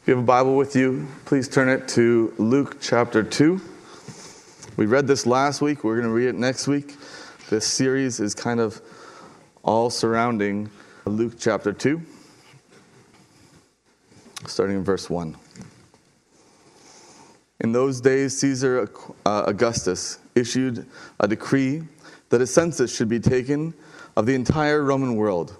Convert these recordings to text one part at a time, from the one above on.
If you have a Bible with you, please turn it to Luke chapter 2. We read this last week. We're going to read it next week. This series is kind of all surrounding Luke chapter 2, starting in verse 1. In those days, Caesar uh, Augustus issued a decree that a census should be taken of the entire Roman world.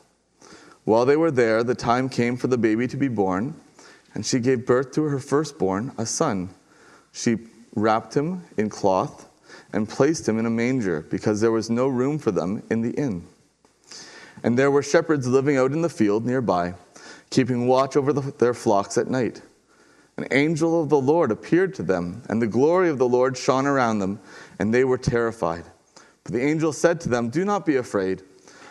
While they were there, the time came for the baby to be born, and she gave birth to her firstborn, a son. She wrapped him in cloth and placed him in a manger, because there was no room for them in the inn. And there were shepherds living out in the field nearby, keeping watch over the, their flocks at night. An angel of the Lord appeared to them, and the glory of the Lord shone around them, and they were terrified. But the angel said to them, Do not be afraid.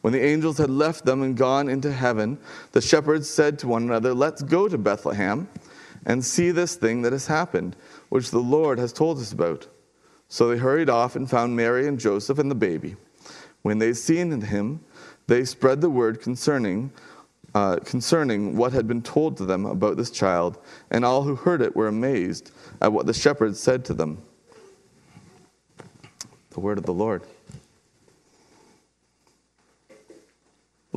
When the angels had left them and gone into heaven, the shepherds said to one another, Let's go to Bethlehem and see this thing that has happened, which the Lord has told us about. So they hurried off and found Mary and Joseph and the baby. When they seen him, they spread the word concerning, uh, concerning what had been told to them about this child, and all who heard it were amazed at what the shepherds said to them. The word of the Lord.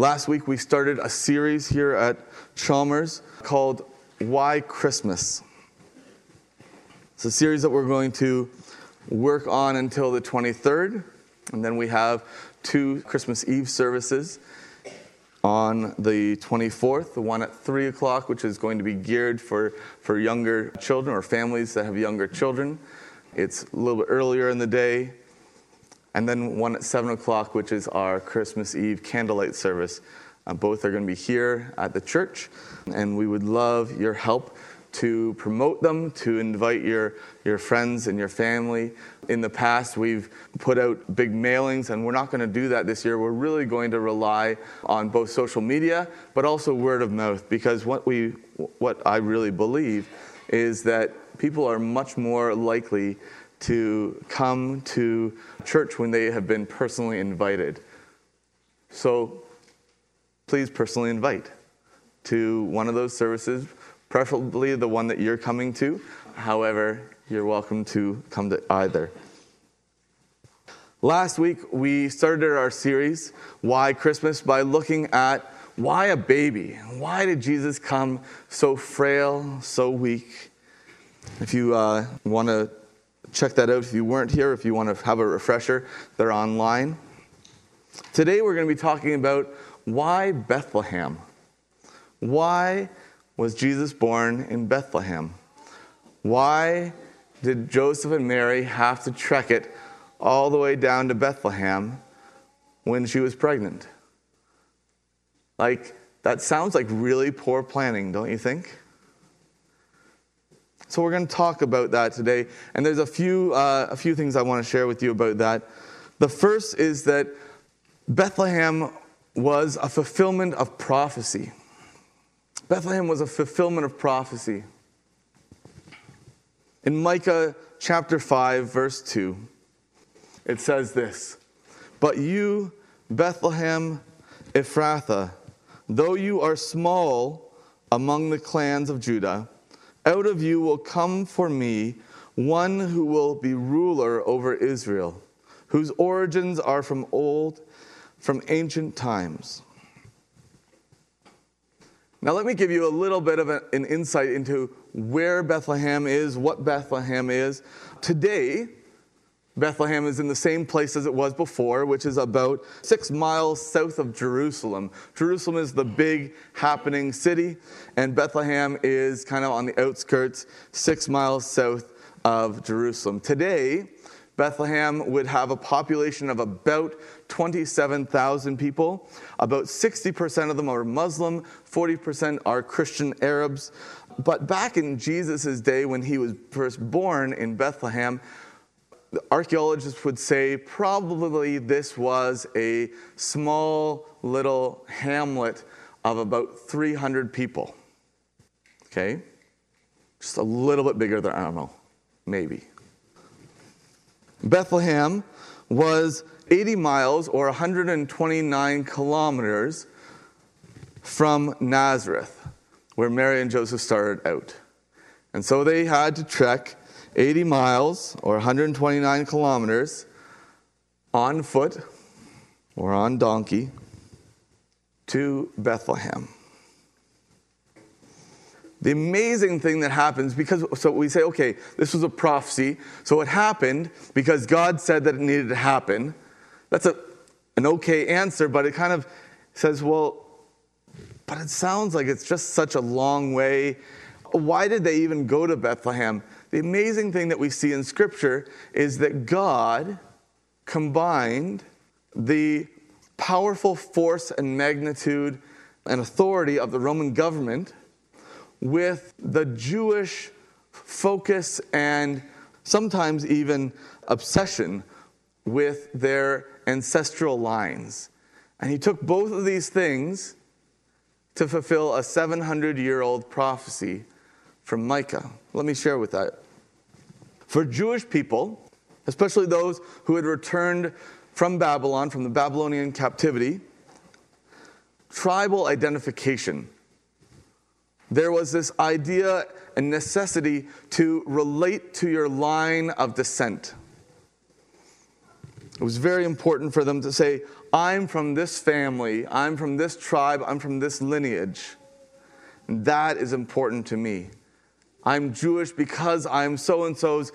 Last week, we started a series here at Chalmers called Why Christmas. It's a series that we're going to work on until the 23rd, and then we have two Christmas Eve services on the 24th, the one at 3 o'clock, which is going to be geared for, for younger children or families that have younger children. It's a little bit earlier in the day, and then one at 7 o'clock, which is our Christmas Eve candlelight service. Uh, both are going to be here at the church, and we would love your help to promote them, to invite your, your friends and your family. In the past, we've put out big mailings, and we're not going to do that this year. We're really going to rely on both social media, but also word of mouth, because what, we, what I really believe is that people are much more likely to come to church when they have been personally invited. So please personally invite to one of those services, preferably the one that you're coming to. However, you're welcome to come to either. Last week, we started our series, Why Christmas, by looking at why a baby? Why did Jesus come so frail, so weak? If you uh, want to check that out if you weren't here, if you want to have a refresher, they're online. Today we're going to be talking about why Bethlehem. Why was Jesus born in Bethlehem? Why did Joseph and Mary have to trek it all the way down to Bethlehem when she was pregnant? Like, that sounds like really poor planning, don't you think? So we're going to talk about that today, and there's a few uh, a few things I want to share with you about that. The first is that Bethlehem was a fulfillment of prophecy. Bethlehem was a fulfillment of prophecy. In Micah chapter 5, verse 2, it says this But you, Bethlehem Ephrathah, though you are small among the clans of Judah, out of you will come for me one who will be ruler over Israel, whose origins are from old, from ancient times. Now, let me give you a little bit of an insight into where Bethlehem is, what Bethlehem is. Today, Bethlehem is in the same place as it was before, which is about six miles south of Jerusalem. Jerusalem is the big happening city, and Bethlehem is kind of on the outskirts, six miles south of Jerusalem. Today, Bethlehem would have a population of about 27,000 people. About 60% of them are Muslim, 40% are Christian Arabs. But back in Jesus' day, when he was first born in Bethlehem, archaeologists would say probably this was a small little hamlet of about 300 people. Okay? Just a little bit bigger than, know, maybe. Bethlehem was 80 miles or 129 kilometers from Nazareth, where Mary and Joseph started out. And so they had to trek 80 miles or 129 kilometers on foot or on donkey to Bethlehem. The amazing thing that happens, because so we say, okay, this was a prophecy, so it happened because God said that it needed to happen. That's a, an okay answer, but it kind of says, well, but it sounds like it's just such a long way. Why did they even go to Bethlehem? The amazing thing that we see in Scripture is that God combined the powerful force and magnitude and authority of the Roman government with the Jewish focus and sometimes even obsession with their ancestral lines. And he took both of these things to fulfill a 700 year old prophecy from Micah. Let me share with that. For Jewish people, especially those who had returned from Babylon, from the Babylonian captivity, tribal identification there was this idea and necessity to relate to your line of descent. It was very important for them to say, I'm from this family, I'm from this tribe, I'm from this lineage. And that is important to me. I'm Jewish because I'm so and so's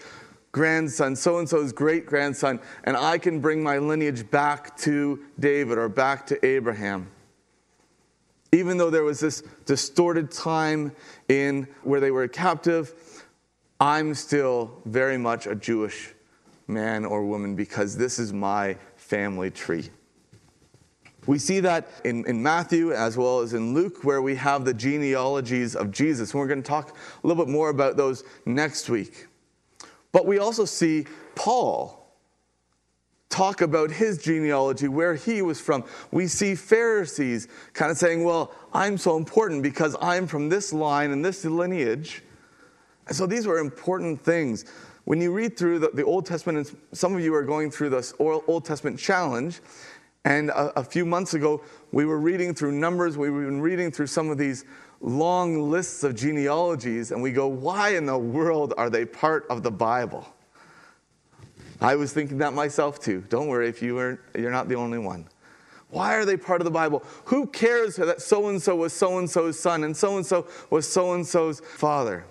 grandson, so and so's great grandson, and I can bring my lineage back to David or back to Abraham even though there was this distorted time in where they were captive, I'm still very much a Jewish man or woman because this is my family tree. We see that in, in Matthew as well as in Luke, where we have the genealogies of Jesus. And we're going to talk a little bit more about those next week. But we also see Paul talk about his genealogy, where he was from. We see Pharisees kind of saying, Well, I'm so important because I'm from this line and this lineage. And so these were important things. When you read through the, the Old Testament, and some of you are going through this Old Testament challenge, and a, a few months ago, we were reading through Numbers, we were been reading through some of these long lists of genealogies, and we go, Why in the world are they part of the Bible? I was thinking that myself too. Don't worry if you are you're not the only one. Why are they part of the Bible? Who cares that so and so was so and so's son and so and so was so and so's father?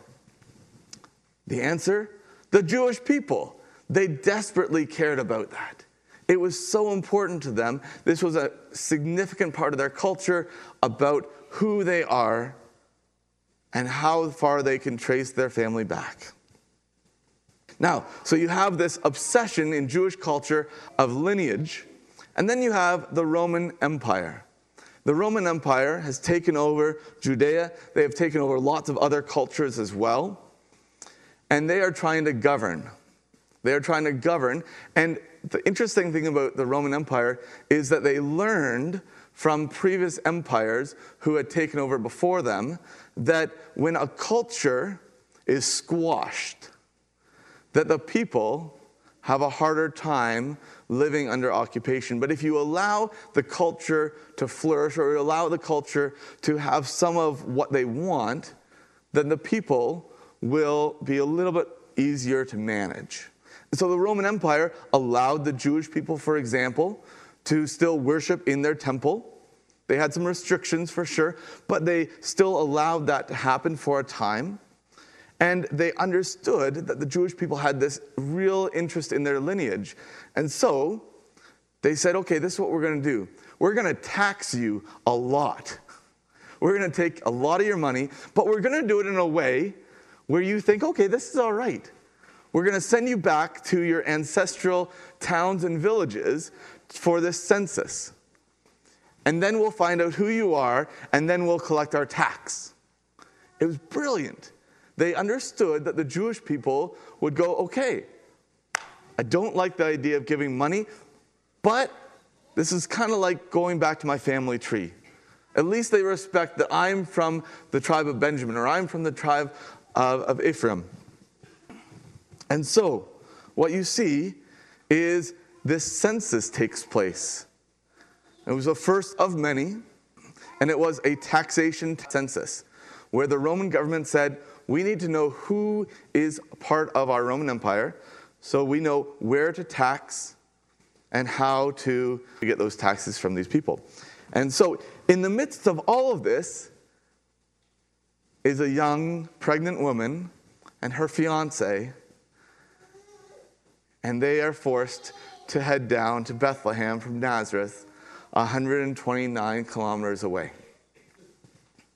The answer the Jewish people. They desperately cared about that. It was so important to them. This was a significant part of their culture about who they are and how far they can trace their family back. Now, so you have this obsession in Jewish culture of lineage, and then you have the Roman Empire. The Roman Empire has taken over Judea, they have taken over lots of other cultures as well, and they are trying to govern. They are trying to govern, and the interesting thing about the Roman Empire is that they learned from previous empires who had taken over before them that when a culture is squashed, that the people have a harder time living under occupation. But if you allow the culture to flourish or allow the culture to have some of what they want, then the people will be a little bit easier to manage. So the Roman Empire allowed the Jewish people, for example, to still worship in their temple. They had some restrictions for sure, but they still allowed that to happen for a time. And they understood that the Jewish people had this real interest in their lineage. And so they said, okay, this is what we're going to do. We're going to tax you a lot. We're going to take a lot of your money, but we're going to do it in a way where you think, okay, this is all right. We're going to send you back to your ancestral towns and villages for this census. And then we'll find out who you are, and then we'll collect our tax. It was brilliant they understood that the Jewish people would go, okay, I don't like the idea of giving money, but this is kind of like going back to my family tree. At least they respect that I'm from the tribe of Benjamin or I'm from the tribe of, of Ephraim. And so, what you see is this census takes place. It was the first of many, and it was a taxation census where the Roman government said, we need to know who is part of our Roman Empire so we know where to tax and how to get those taxes from these people. And so, in the midst of all of this, is a young pregnant woman and her fiance, and they are forced to head down to Bethlehem from Nazareth, 129 kilometers away.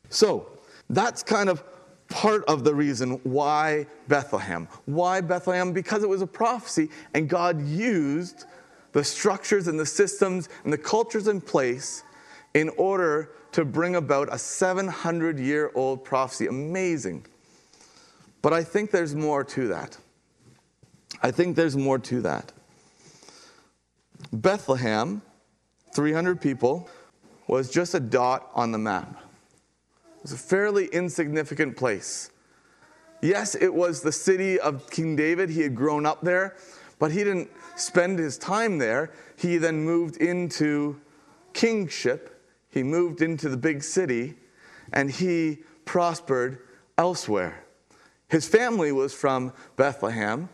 So, that's kind of part of the reason why Bethlehem. Why Bethlehem? Because it was a prophecy, and God used the structures and the systems and the cultures in place in order to bring about a 700 year old prophecy. Amazing. But I think there's more to that. I think there's more to that. Bethlehem, 300 people, was just a dot on the map. It was a fairly insignificant place. Yes, it was the city of King David. He had grown up there, but he didn't spend his time there. He then moved into kingship. He moved into the big city, and he prospered elsewhere. His family was from Bethlehem,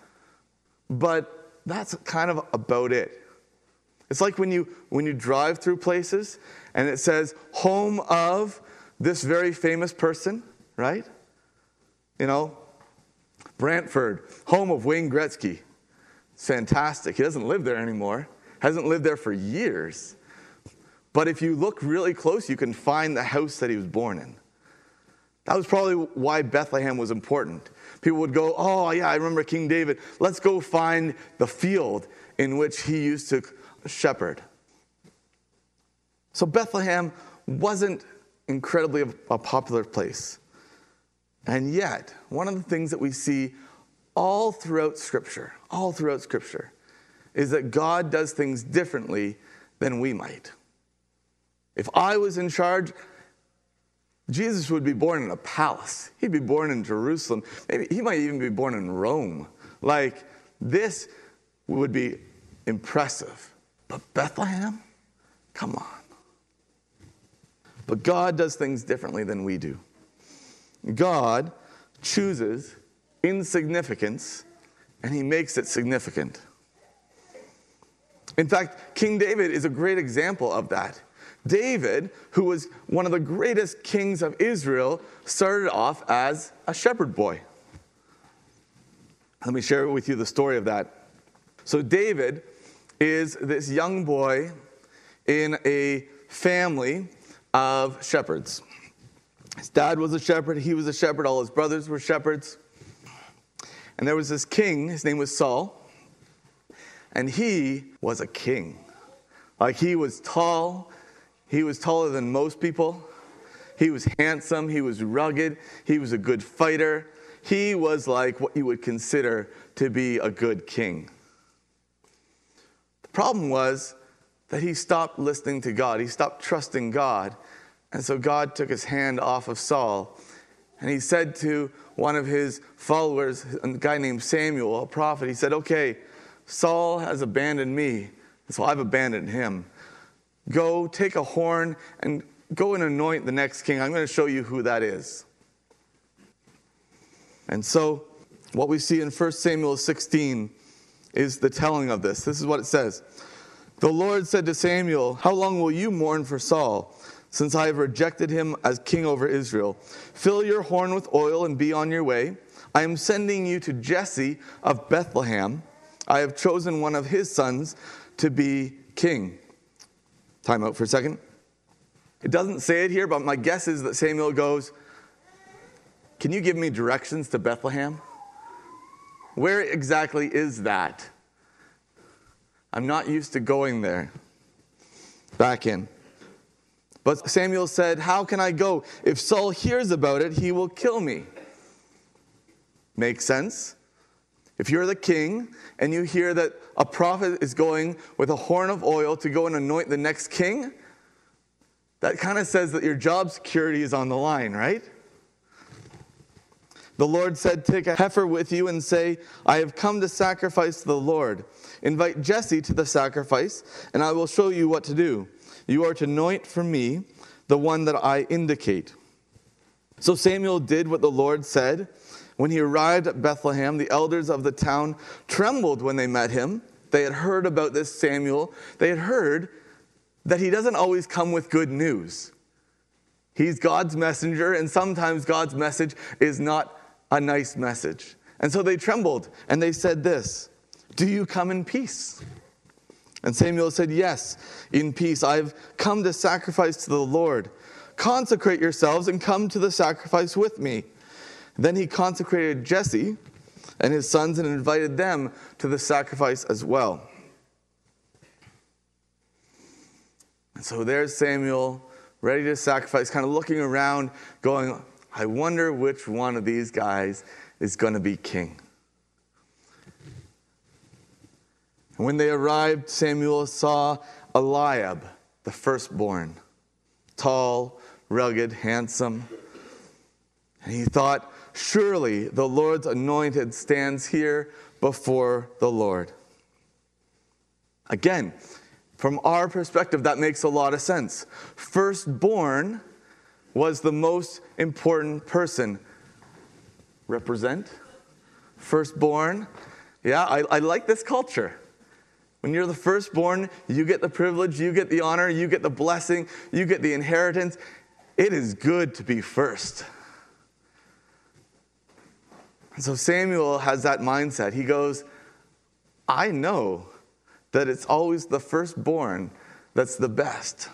but that's kind of about it. It's like when you when you drive through places and it says home of this very famous person, right? You know, Brantford, home of Wayne Gretzky. Fantastic. He doesn't live there anymore, hasn't lived there for years. But if you look really close, you can find the house that he was born in. That was probably why Bethlehem was important. People would go, Oh, yeah, I remember King David. Let's go find the field in which he used to shepherd. So Bethlehem wasn't incredibly a popular place. And yet, one of the things that we see all throughout Scripture, all throughout Scripture, is that God does things differently than we might. If I was in charge, Jesus would be born in a palace. He'd be born in Jerusalem. Maybe he might even be born in Rome. Like, this would be impressive. But Bethlehem? Come on. But God does things differently than we do. God chooses insignificance and he makes it significant. In fact, King David is a great example of that. David, who was one of the greatest kings of Israel, started off as a shepherd boy. Let me share with you the story of that. So, David is this young boy in a family of shepherds. His dad was a shepherd, he was a shepherd, all his brothers were shepherds. And there was this king, his name was Saul, and he was a king. Like he was tall, he was taller than most people. He was handsome, he was rugged, he was a good fighter. He was like what you would consider to be a good king. The problem was that he stopped listening to God, he stopped trusting God, and so God took his hand off of Saul. And he said to one of his followers, a guy named Samuel, a prophet, he said, Okay, Saul has abandoned me, so I've abandoned him. Go take a horn and go and anoint the next king. I'm going to show you who that is. And so, what we see in 1 Samuel 16 is the telling of this. This is what it says The Lord said to Samuel, How long will you mourn for Saul? since I have rejected him as king over Israel. Fill your horn with oil and be on your way. I am sending you to Jesse of Bethlehem. I have chosen one of his sons to be king. Time out for a second. It doesn't say it here, but my guess is that Samuel goes, Can you give me directions to Bethlehem? Where exactly is that? I'm not used to going there. Back in. But Samuel said, How can I go? If Saul hears about it, he will kill me. Makes sense? If you're the king and you hear that a prophet is going with a horn of oil to go and anoint the next king, that kind of says that your job security is on the line, right? The Lord said, Take a heifer with you and say, I have come to sacrifice to the Lord. Invite Jesse to the sacrifice, and I will show you what to do. You are to anoint for me the one that I indicate. So Samuel did what the Lord said. When he arrived at Bethlehem, the elders of the town trembled when they met him. They had heard about this Samuel. They had heard that he doesn't always come with good news. He's God's messenger, and sometimes God's message is not a nice message. And so they trembled and they said this Do you come in peace? And Samuel said, Yes, in peace. I've come to sacrifice to the Lord. Consecrate yourselves and come to the sacrifice with me. Then he consecrated Jesse and his sons and invited them to the sacrifice as well. And so there's Samuel, ready to sacrifice, kind of looking around, going, I wonder which one of these guys is going to be king. And when they arrived, Samuel saw Eliab, the firstborn, tall, rugged, handsome. And he thought, Surely the Lord's anointed stands here before the Lord. Again, from our perspective, that makes a lot of sense. Firstborn was the most important person. Represent? Firstborn? Yeah, I, I like this culture. When you're the firstborn, you get the privilege, you get the honor, you get the blessing, you get the inheritance. It is good to be first. And so Samuel has that mindset. He goes, I know that it's always the firstborn that's the best.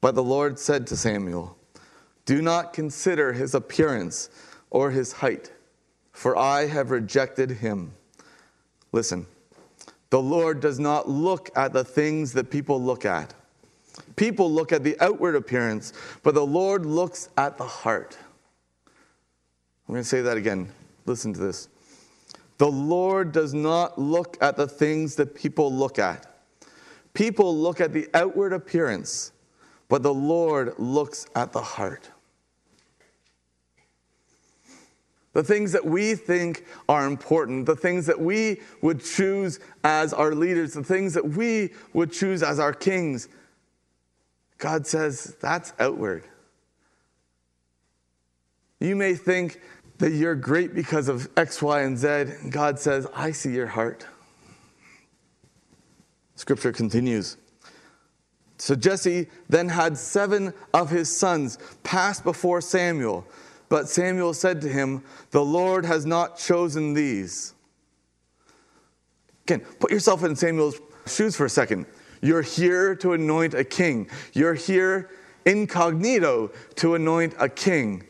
But the Lord said to Samuel, Do not consider his appearance or his height, for I have rejected him. Listen, the Lord does not look at the things that people look at. People look at the outward appearance, but the Lord looks at the heart. I'm going to say that again. Listen to this. The Lord does not look at the things that people look at. People look at the outward appearance, but the Lord looks at the heart. The things that we think are important, the things that we would choose as our leaders, the things that we would choose as our kings, God says that's outward. You may think that you're great because of X, Y, and Z. And God says, I see your heart. Scripture continues. So Jesse then had seven of his sons pass before Samuel. But Samuel said to him, The Lord has not chosen these. Again, put yourself in Samuel's shoes for a second. You're here to anoint a king. You're here incognito to anoint a king.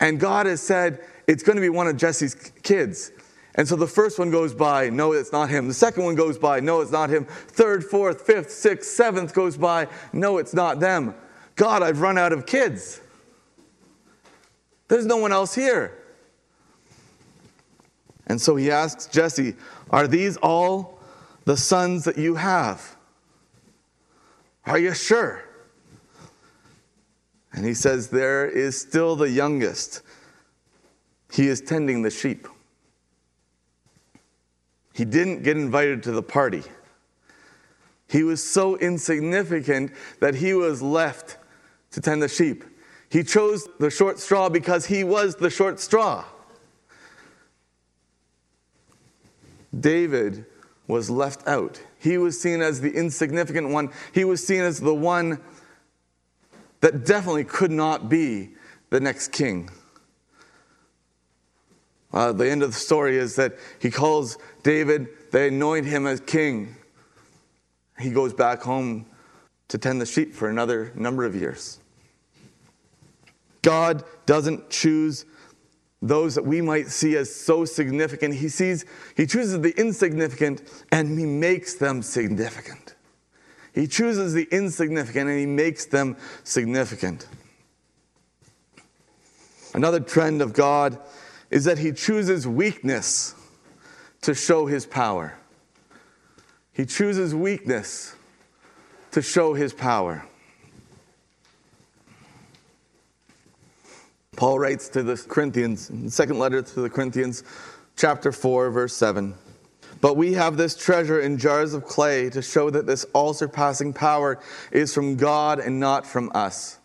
And God has said, it's going to be one of Jesse's kids. And so the first one goes by, no, it's not him. The second one goes by, no, it's not him. Third, fourth, fifth, sixth, seventh goes by, no, it's not them. God, I've run out of kids. There's no one else here. And so he asks Jesse, Are these all the sons that you have? Are you sure? And he says, There is still the youngest. He is tending the sheep. He didn't get invited to the party. He was so insignificant that he was left to tend the sheep. He chose the short straw because he was the short straw. David was left out. He was seen as the insignificant one. He was seen as the one that definitely could not be the next king. Uh, the end of the story is that he calls David, they anoint him as king. He goes back home to tend the sheep for another number of years. God doesn't choose those that we might see as so significant. He sees, he chooses the insignificant and he makes them significant. He chooses the insignificant and he makes them significant. Another trend of God is that he chooses weakness to show his power. He chooses weakness to show his power. Paul writes to the Corinthians, second letter to the Corinthians, chapter 4, verse 7. But we have this treasure in jars of clay to show that this all surpassing power is from God and not from us.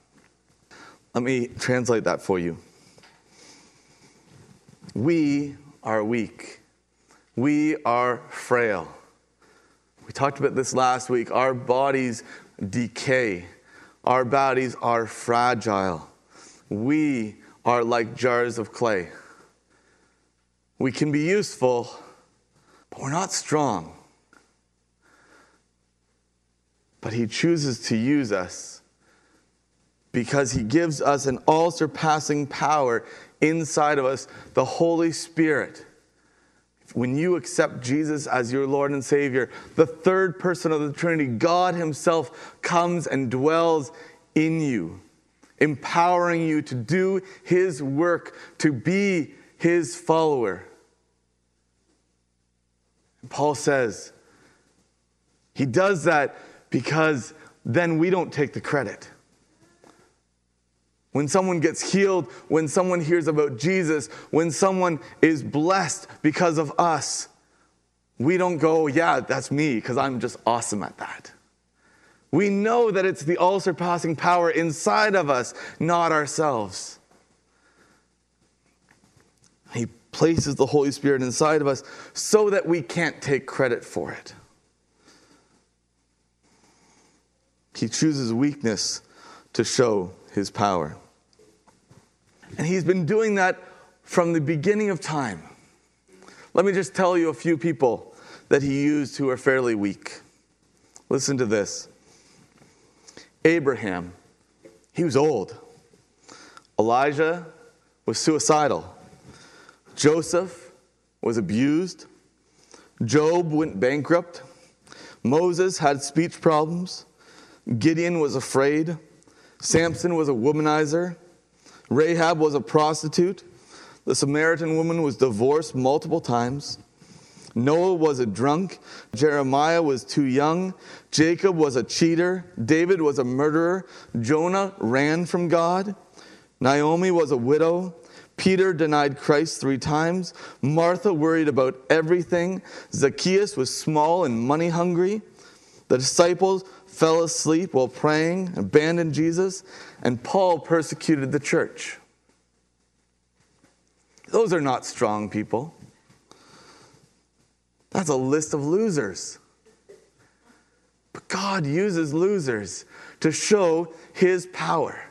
Let me translate that for you. We are weak, we are frail. We talked about this last week. Our bodies decay, our bodies are fragile. We are like jars of clay. We can be useful, but we're not strong. But He chooses to use us because He gives us an all surpassing power inside of us, the Holy Spirit. When you accept Jesus as your Lord and Savior, the third person of the Trinity, God Himself, comes and dwells in you empowering you to do His work, to be His follower. Paul says he does that because then we don't take the credit. When someone gets healed, when someone hears about Jesus, when someone is blessed because of us, we don't go, yeah, that's me, because I'm just awesome at that. We know that it's the all surpassing power inside of us, not ourselves. He places the Holy Spirit inside of us so that we can't take credit for it. He chooses weakness to show his power. And he's been doing that from the beginning of time. Let me just tell you a few people that he used who are fairly weak. Listen to this. Abraham, he was old. Elijah was suicidal. Joseph was abused. Job went bankrupt. Moses had speech problems. Gideon was afraid. Samson was a womanizer. Rahab was a prostitute. The Samaritan woman was divorced multiple times. Noah was a drunk. Jeremiah was too young. Jacob was a cheater. David was a murderer. Jonah ran from God. Naomi was a widow. Peter denied Christ three times. Martha worried about everything. Zacchaeus was small and money hungry. The disciples fell asleep while praying, abandoned Jesus, and Paul persecuted the church. Those are not strong people. That's a list of losers. But God uses losers to show his power.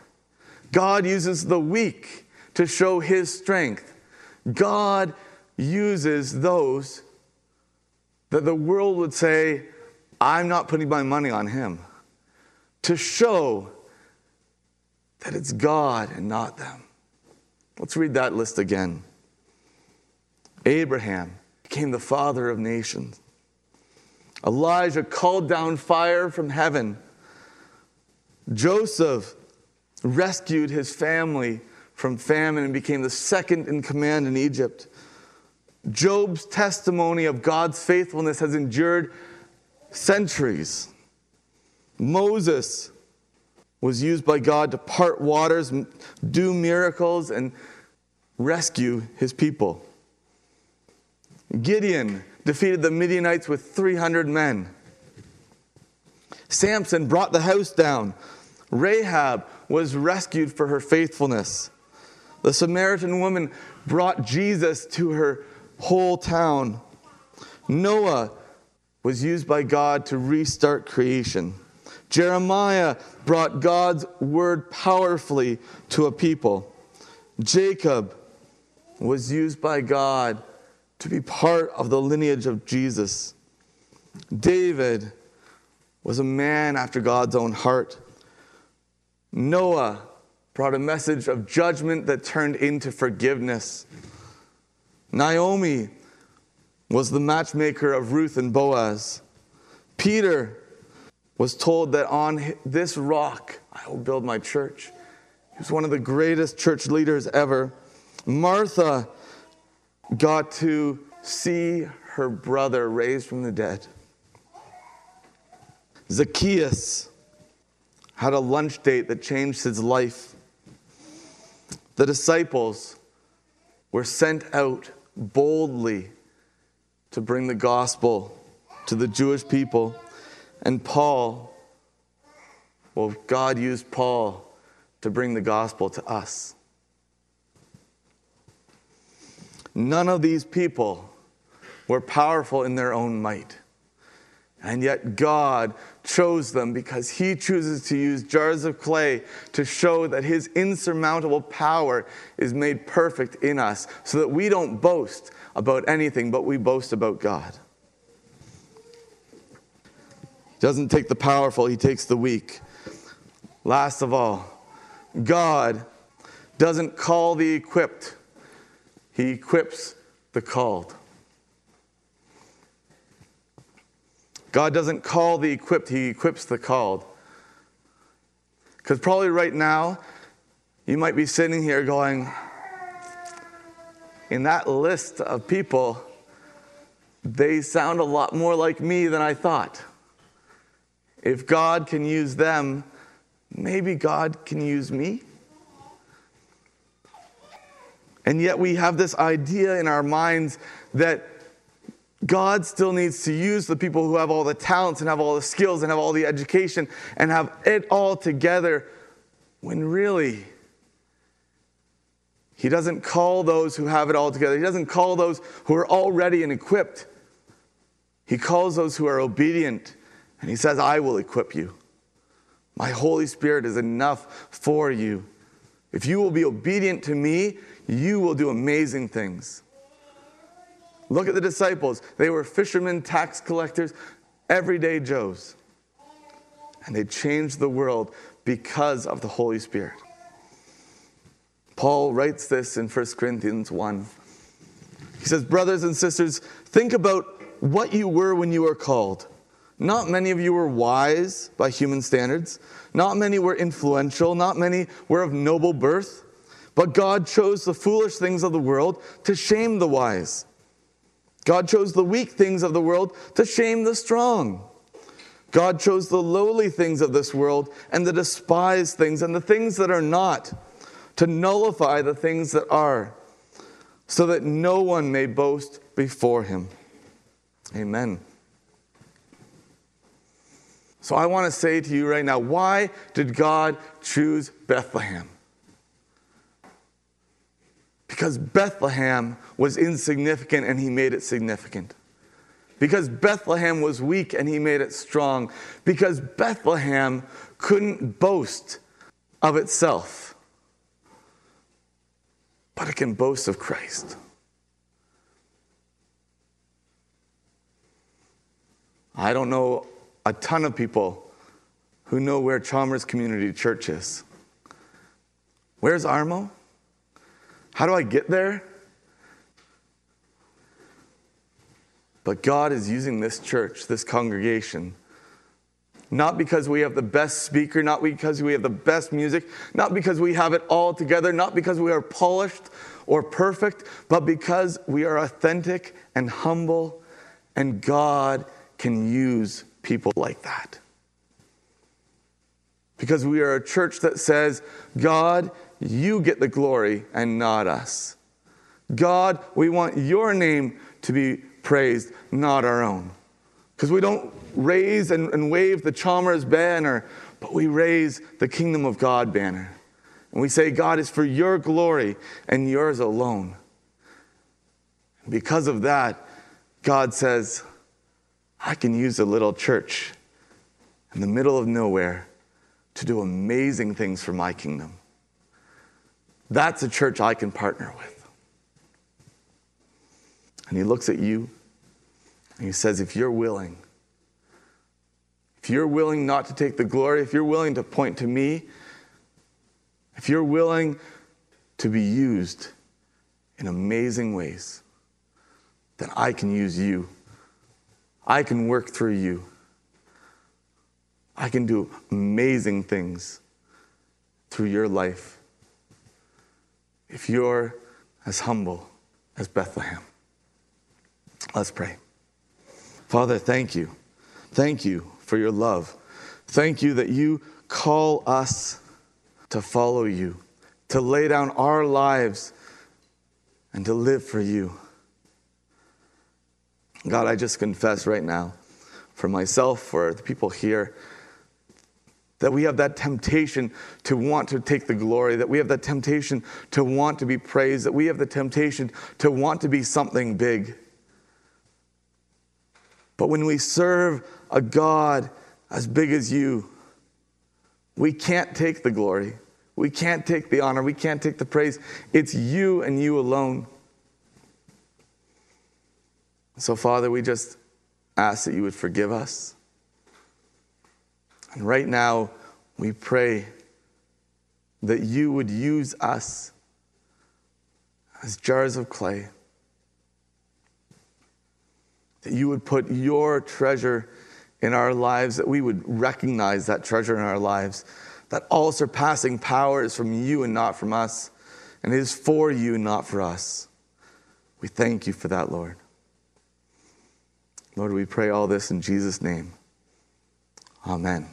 God uses the weak to show his strength. God uses those that the world would say, I'm not putting my money on him, to show that it's God and not them. Let's read that list again. Abraham, became the father of nations. Elijah called down fire from heaven. Joseph rescued his family from famine and became the second in command in Egypt. Job's testimony of God's faithfulness has endured centuries. Moses was used by God to part waters, do miracles, and rescue his people. Gideon defeated the Midianites with 300 men. Samson brought the house down. Rahab was rescued for her faithfulness. The Samaritan woman brought Jesus to her whole town. Noah was used by God to restart creation. Jeremiah brought God's word powerfully to a people. Jacob was used by God to be part of the lineage of Jesus. David was a man after God's own heart. Noah brought a message of judgment that turned into forgiveness. Naomi was the matchmaker of Ruth and Boaz. Peter was told that on this rock I will build my church. He was one of the greatest church leaders ever. Martha got to see her brother raised from the dead. Zacchaeus had a lunch date that changed his life. The disciples were sent out boldly to bring the gospel to the Jewish people. And Paul, well, God used Paul to bring the gospel to us. None of these people were powerful in their own might. And yet God chose them because He chooses to use jars of clay to show that His insurmountable power is made perfect in us so that we don't boast about anything, but we boast about God. He doesn't take the powerful, He takes the weak. Last of all, God doesn't call the equipped, He equips the called. God doesn't call the equipped, He equips the called. Because probably right now, you might be sitting here going, in that list of people, they sound a lot more like me than I thought. If God can use them, maybe God can use me. And yet we have this idea in our minds that God still needs to use the people who have all the talents and have all the skills and have all the education and have it all together when really He doesn't call those who have it all together. He doesn't call those who are already and equipped. He calls those who are obedient and He says, I will equip you. My Holy Spirit is enough for you. If you will be obedient to me, you will do amazing things. Look at the disciples. They were fishermen, tax collectors, everyday Joes. And they changed the world because of the Holy Spirit. Paul writes this in 1 Corinthians 1. He says, Brothers and sisters, think about what you were when you were called. Not many of you were wise by human standards. Not many were influential. Not many were of noble birth. But God chose the foolish things of the world to shame the wise. God chose the weak things of the world to shame the strong. God chose the lowly things of this world and the despised things and the things that are not to nullify the things that are, so that no one may boast before him. Amen. So I want to say to you right now why did God choose Bethlehem? Because Bethlehem was insignificant and he made it significant. Because Bethlehem was weak and he made it strong. Because Bethlehem couldn't boast of itself, but it can boast of Christ. I don't know a ton of people who know where Chalmers Community Church is. Where's Armo? How do I get there? But God is using this church, this congregation, not because we have the best speaker, not because we have the best music, not because we have it all together, not because we are polished or perfect, but because we are authentic and humble, and God can use people like that. Because we are a church that says, God, you get the glory and not us. God, we want your name to be praised, not our own. Because we don't raise and, and wave the Chalmers banner, but we raise the kingdom of God banner. And we say, God is for your glory and yours alone. Because of that, God says, I can use a little church in the middle of nowhere to do amazing things for my kingdom. That's a church I can partner with. And he looks at you and he says, If you're willing, if you're willing not to take the glory, if you're willing to point to me, if you're willing to be used in amazing ways, then I can use you. I can work through you. I can do amazing things through your life if you're as humble as Bethlehem. Let's pray. Father, thank you. Thank you for your love. Thank you that you call us to follow you, to lay down our lives, and to live for you. God, I just confess right now for myself, for the people here, that we have that temptation to want to take the glory, that we have that temptation to want to be praised, that we have the temptation to want to be something big. But when we serve a God as big as you, we can't take the glory. We can't take the honor. We can't take the praise. It's you and you alone. So, Father, we just ask that you would forgive us. And right now, we pray that you would use us as jars of clay, that you would put your treasure in our lives, that we would recognize that treasure in our lives, that all surpassing power is from you and not from us, and is for you, not for us. We thank you for that, Lord. Lord, we pray all this in Jesus' name. Amen.